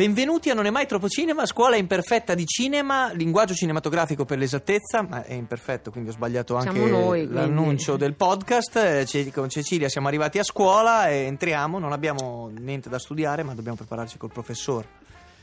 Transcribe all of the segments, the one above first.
Benvenuti a Non è mai troppo cinema, scuola imperfetta di cinema, linguaggio cinematografico per l'esattezza, ma è imperfetto, quindi ho sbagliato anche noi, quindi. l'annuncio del podcast. Eh, Ce- Con Cecilia siamo arrivati a scuola e entriamo, non abbiamo niente da studiare, ma dobbiamo prepararci col professor.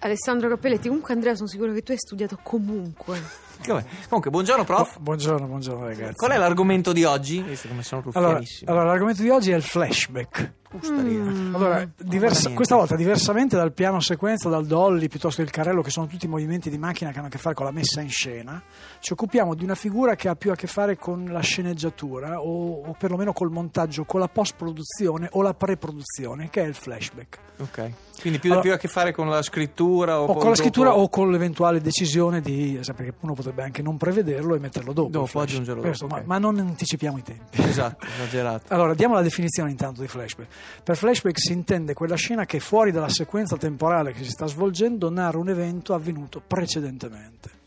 Alessandro Cappelletti, comunque Andrea sono sicuro che tu hai studiato comunque. Comunque, buongiorno prof. Buongiorno, buongiorno ragazzi. Qual è l'argomento di oggi? Visto come sono allora, allora, l'argomento di oggi è il flashback. Pustaria. Allora, diversa- questa volta, diversamente dal piano sequenza, dal dolly piuttosto che il carrello, che sono tutti movimenti di macchina che hanno a che fare con la messa in scena, ci occupiamo di una figura che ha più a che fare con la sceneggiatura o, o perlomeno col montaggio, con la post-produzione o la pre-produzione, che è il flashback. Ok. Quindi più, Allora- più a che fare con la scrittura o, O poi con la scrittura dopo- o con l'eventuale decisione di. sai, Perché uno potrebbe anche non prevederlo e metterlo dopo. Dopo, aggiungerlo Questo, dopo, ma- ok. ma non anticipiamo i tempi. Esatto, esagerato. Allora, diamo la definizione intanto di flashback. Per flashback si intende quella scena che fuori dalla sequenza temporale che si sta svolgendo narra un evento avvenuto precedentemente.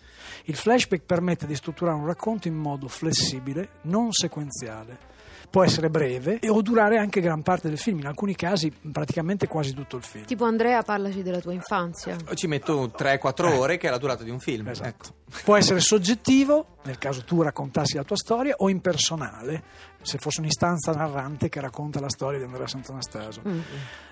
Il flashback permette di strutturare un racconto in modo flessibile, non sequenziale. Può essere breve e o durare anche gran parte del film, in alcuni casi praticamente quasi tutto il film. Tipo Andrea, parlaci della tua infanzia. Ci metto 3-4 ore, che è la durata di un film. Esatto. Ecco. Può essere soggettivo, nel caso tu raccontassi la tua storia, o impersonale, se fosse un'istanza narrante che racconta la storia di Andrea Sant'Anastaso. Mm.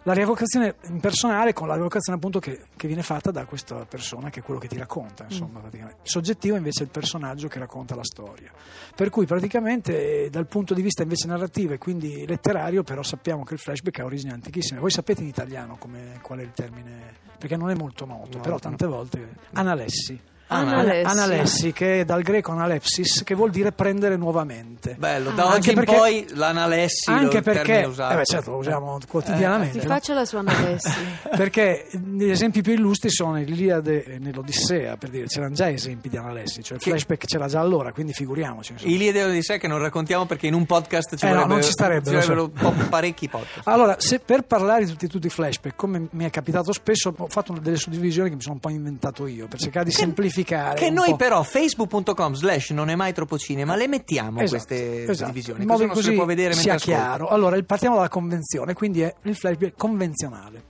La rievocazione impersonale con la rievocazione appunto che, che viene fatta da questa persona che è quello che ti racconta, insomma, praticamente. Soggettivo invece è il personaggio che racconta la storia. Per cui praticamente eh, dal punto di vista invece narrativo e quindi letterario, però sappiamo che il flashback ha origini antichissime. Voi sapete in italiano come- qual è il termine? Perché non è molto noto, No, però no. tante volte analessi. Analessi. Analessi, che è dal greco analepsis, che vuol dire prendere nuovamente. Bello, da Anche oggi in perché- poi l'analessi Anche il termine perché, usato. eh beh, certo, lo usiamo quotidianamente. Ti no? faccia la sua analessi. Perché gli esempi più illustri sono l'Iliade e nell'Odissea, per dire, c'erano già esempi di analessi, cioè il Che- flashback c'era già allora, quindi figuriamoci. insomma. Iliade di sé che non raccontiamo perché in un podcast ci Eh no, vorrebbero, non ci starebbero, ci vorrebbero un po' parecchi podcast. Allora, se per parlare di tutti, tutti i flashback, come mi è capitato spesso, ho fatto una delle suddivisioni che mi sono un po' inventato io, per cercare di semplificare. Che un noi po'. però facebook.com slash non è mai troppo cinema le mettiamo Esatto, queste esatto. divisioni così che se le può vedere sia chiaro. Allora, partiamo dalla convenzione, quindi è il flashback convenzionale.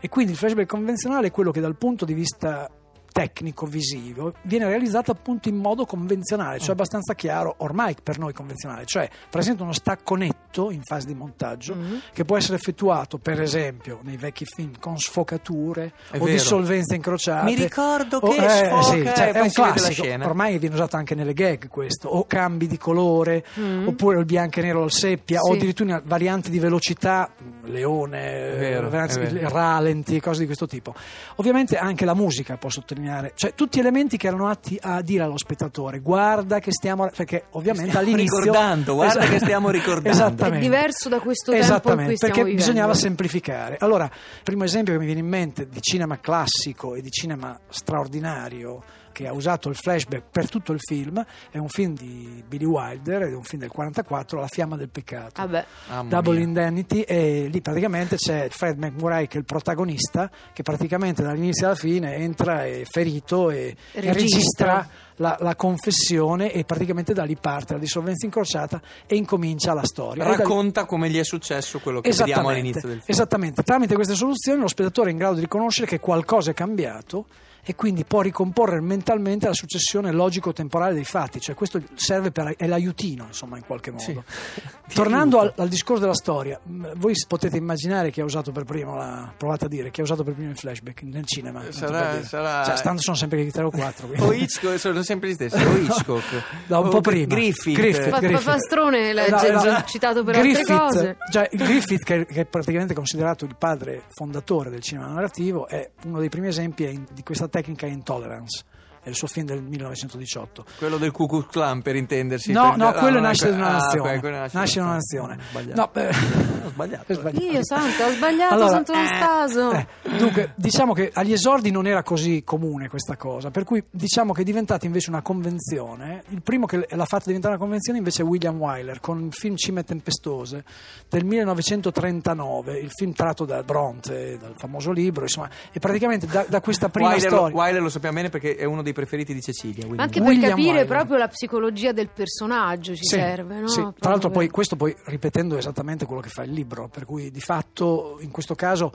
E quindi il flashback convenzionale è quello che dal punto di vista tecnico visivo viene realizzato appunto in modo convenzionale, cioè abbastanza chiaro, ormai per noi convenzionale, cioè presenta uno stacco netto in fase di montaggio Mm. che può essere effettuato per esempio nei vecchi film con sfocature È o vero. dissolvenze incrociate. Mi ricordo O- che eh, sfoca sì, cioè, poi è un classico, ormai viene usato anche nelle gag questo, o cambi di colore, Mm. oppure il bianco e nero al seppia, o Sì. addirittura varianti di velocità, leone, vero, è vero. rallenti, cose di questo tipo. Ovviamente anche la musica può sottolineare, cioè tutti elementi che erano atti a dire allo spettatore guarda che stiamo, perché ovviamente Stiamo all'inizio... ricordando, guarda Esatto. che stiamo ricordando. Esattamente. È diverso da questo tempo in Esattamente, perché vivendo. bisognava semplificare. Allora, il primo esempio che mi viene in mente di cinema classico e di cinema straordinario che ha usato il flashback per tutto il film è un film di Billy Wilder, è un film del 44, La fiamma del peccato. Vabbè, Mamma Double mia. Indemnity e lì praticamente c'è Fred McMurray che è il protagonista che praticamente dall'inizio alla fine entra è ferito e e Registra. registra la, la confessione e praticamente da lì parte la dissolvenza incrociata e incomincia la storia. Da lì- racconta come gli è successo quello che vediamo all'inizio del film Esattamente, tramite queste soluzioni lo spettatore è in grado di riconoscere che qualcosa è cambiato e quindi può ricomporre mentalmente la successione logico-temporale dei fatti, cioè questo serve per è l'aiutino, insomma, in qualche modo. Sì. Tornando al, al discorso della storia, voi potete immaginare chi ha usato per primo la, provate a dire chi ha usato per primo il flashback nel cinema. Sarà- sarà- Cioè, stando sono sempre che tre o quattro. o Hitchcock sono sempre gli stessi o Hitchcock Da un po' prima. Griffith, Griffith, Fa- Griffith. Fastrone legge No, no, già citato per altre Griffith, cose. Cioè, Griffith, che, che è praticamente considerato il padre fondatore del cinema narrativo, è uno dei primi esempi di questa tecnica intolerance. È il suo film del 1918. Quello del Ku Klux Klan, per intendersi. No, per- no, ah, quello è nasce da una ah, nazione. que- quello nasce da una nazione. Ho sbagliato. No, beh, Ho sbagliato. Sbagliato. Io santo, ho sbagliato, Allora, santo eh, Anastaso. eh, dunque, diciamo che agli esordi non era così comune questa cosa, per cui diciamo che è diventata invece una convenzione. Il primo che l'ha fatta diventare una convenzione invece è William Wyler con il film Cime tempestose del 1939, il film tratto da Bronte, dal famoso libro, insomma, e praticamente da, da questa prima Wyler, lo, storia. Wyler lo sappiamo bene perché è uno dei preferiti di Cecilia. Ma William anche per William capire Wyler. proprio la psicologia del personaggio ci Sì, serve, no? sì. Tra l'altro, poi, questo poi ripetendo esattamente quello che fa il libro, per cui di fatto in questo caso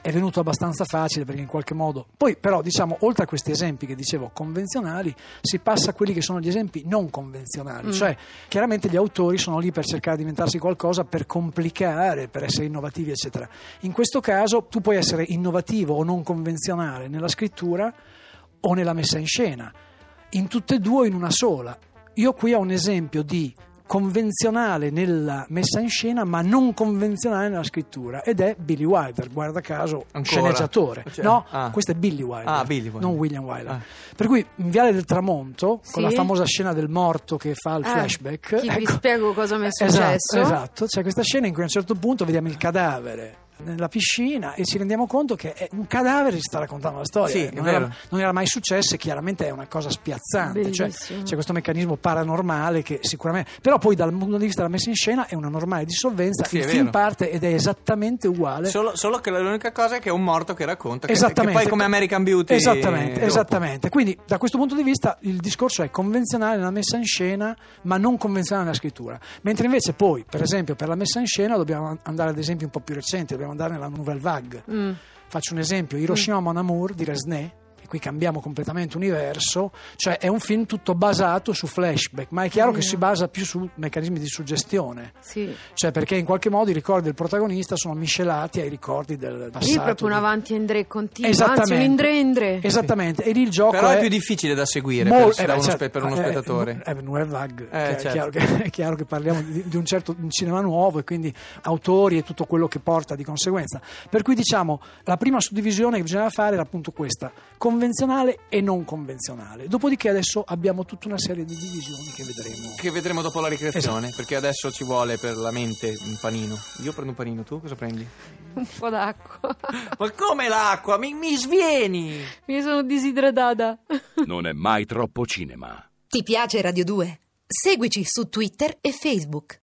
è venuto abbastanza facile perché in qualche modo. Poi, però, diciamo, oltre a questi esempi che dicevo convenzionali, si passa a quelli che sono gli esempi non convenzionali. Cioè, chiaramente gli autori sono lì per cercare di inventarsi qualcosa per complicare, per essere innovativi, eccetera. In questo caso, tu puoi essere innovativo o non convenzionale nella scrittura o nella messa in scena, in tutte e due o in una sola. Io qui ho un esempio di convenzionale nella messa in scena ma non convenzionale nella scrittura ed è Billy Wilder, guarda caso Ancora? sceneggiatore. Cioè, no, ah. questo è Billy Wilder, Ah, Billy Wilder. non William Wilder. Ah. Per cui in Viale del Tramonto, con la Sì. famosa scena del morto che fa il Eh, flashback, chi vi ecco, spiego cosa mi è Esatto, successo? Esatto, c'è questa scena in cui a un certo punto vediamo il cadavere nella piscina e ci rendiamo conto che è un cadavere ci sta raccontando la storia. Sì, è non, era, non era mai successo e chiaramente è una cosa spiazzante. Cioè, c'è questo meccanismo paranormale che sicuramente. Però poi dal punto di vista della messa in scena è una normale dissolvenza. Sì, il film parte ed è esattamente uguale. Solo, solo che l'unica cosa è che è un morto che racconta. Che, Esattamente. che poi come American Beauty. Esattamente, esattamente. Quindi da questo punto di vista il discorso è convenzionale nella messa in scena, ma non convenzionale nella scrittura. Mentre invece poi, per esempio, per la messa in scena dobbiamo andare ad esempi un po' più recenti, dobbiamo andare nella Nouvelle Vague. Mm. Faccio un esempio, Hiroshima Mon Amour di Resnais, qui cambiamo completamente universo, cioè è un film tutto basato su flashback, ma è chiaro che si basa più su meccanismi di suggestione. Sì. Cioè perché in qualche modo i ricordi del protagonista sono miscelati ai ricordi del passato. Lì è proprio un avanti e indre continuo, Esattamente. anzi un indre indre. Esattamente, e lì il gioco Però è è più difficile da seguire Mol- per, eh, da uno certo, per uno eh, spettatore. Eh, Nouvelle Vague, Eh, che- è, certo. chiaro che, è chiaro che parliamo di, di un certo un cinema nuovo e quindi autori e tutto quello che porta di conseguenza. Per cui diciamo la prima suddivisione che bisognava fare era appunto questa, convenzionale e non convenzionale. Dopodiché adesso abbiamo tutta una serie di divisioni che vedremo. Che vedremo dopo la ricreazione, Esatto. perché adesso ci vuole per la mente un panino. Io prendo un panino, tu cosa prendi? Un po' d'acqua. Ma come l'acqua? Mi, mi svieni! Mi sono disidratata. Non è mai troppo cinema. Ti piace Radio 2? Seguici su Twitter e Facebook.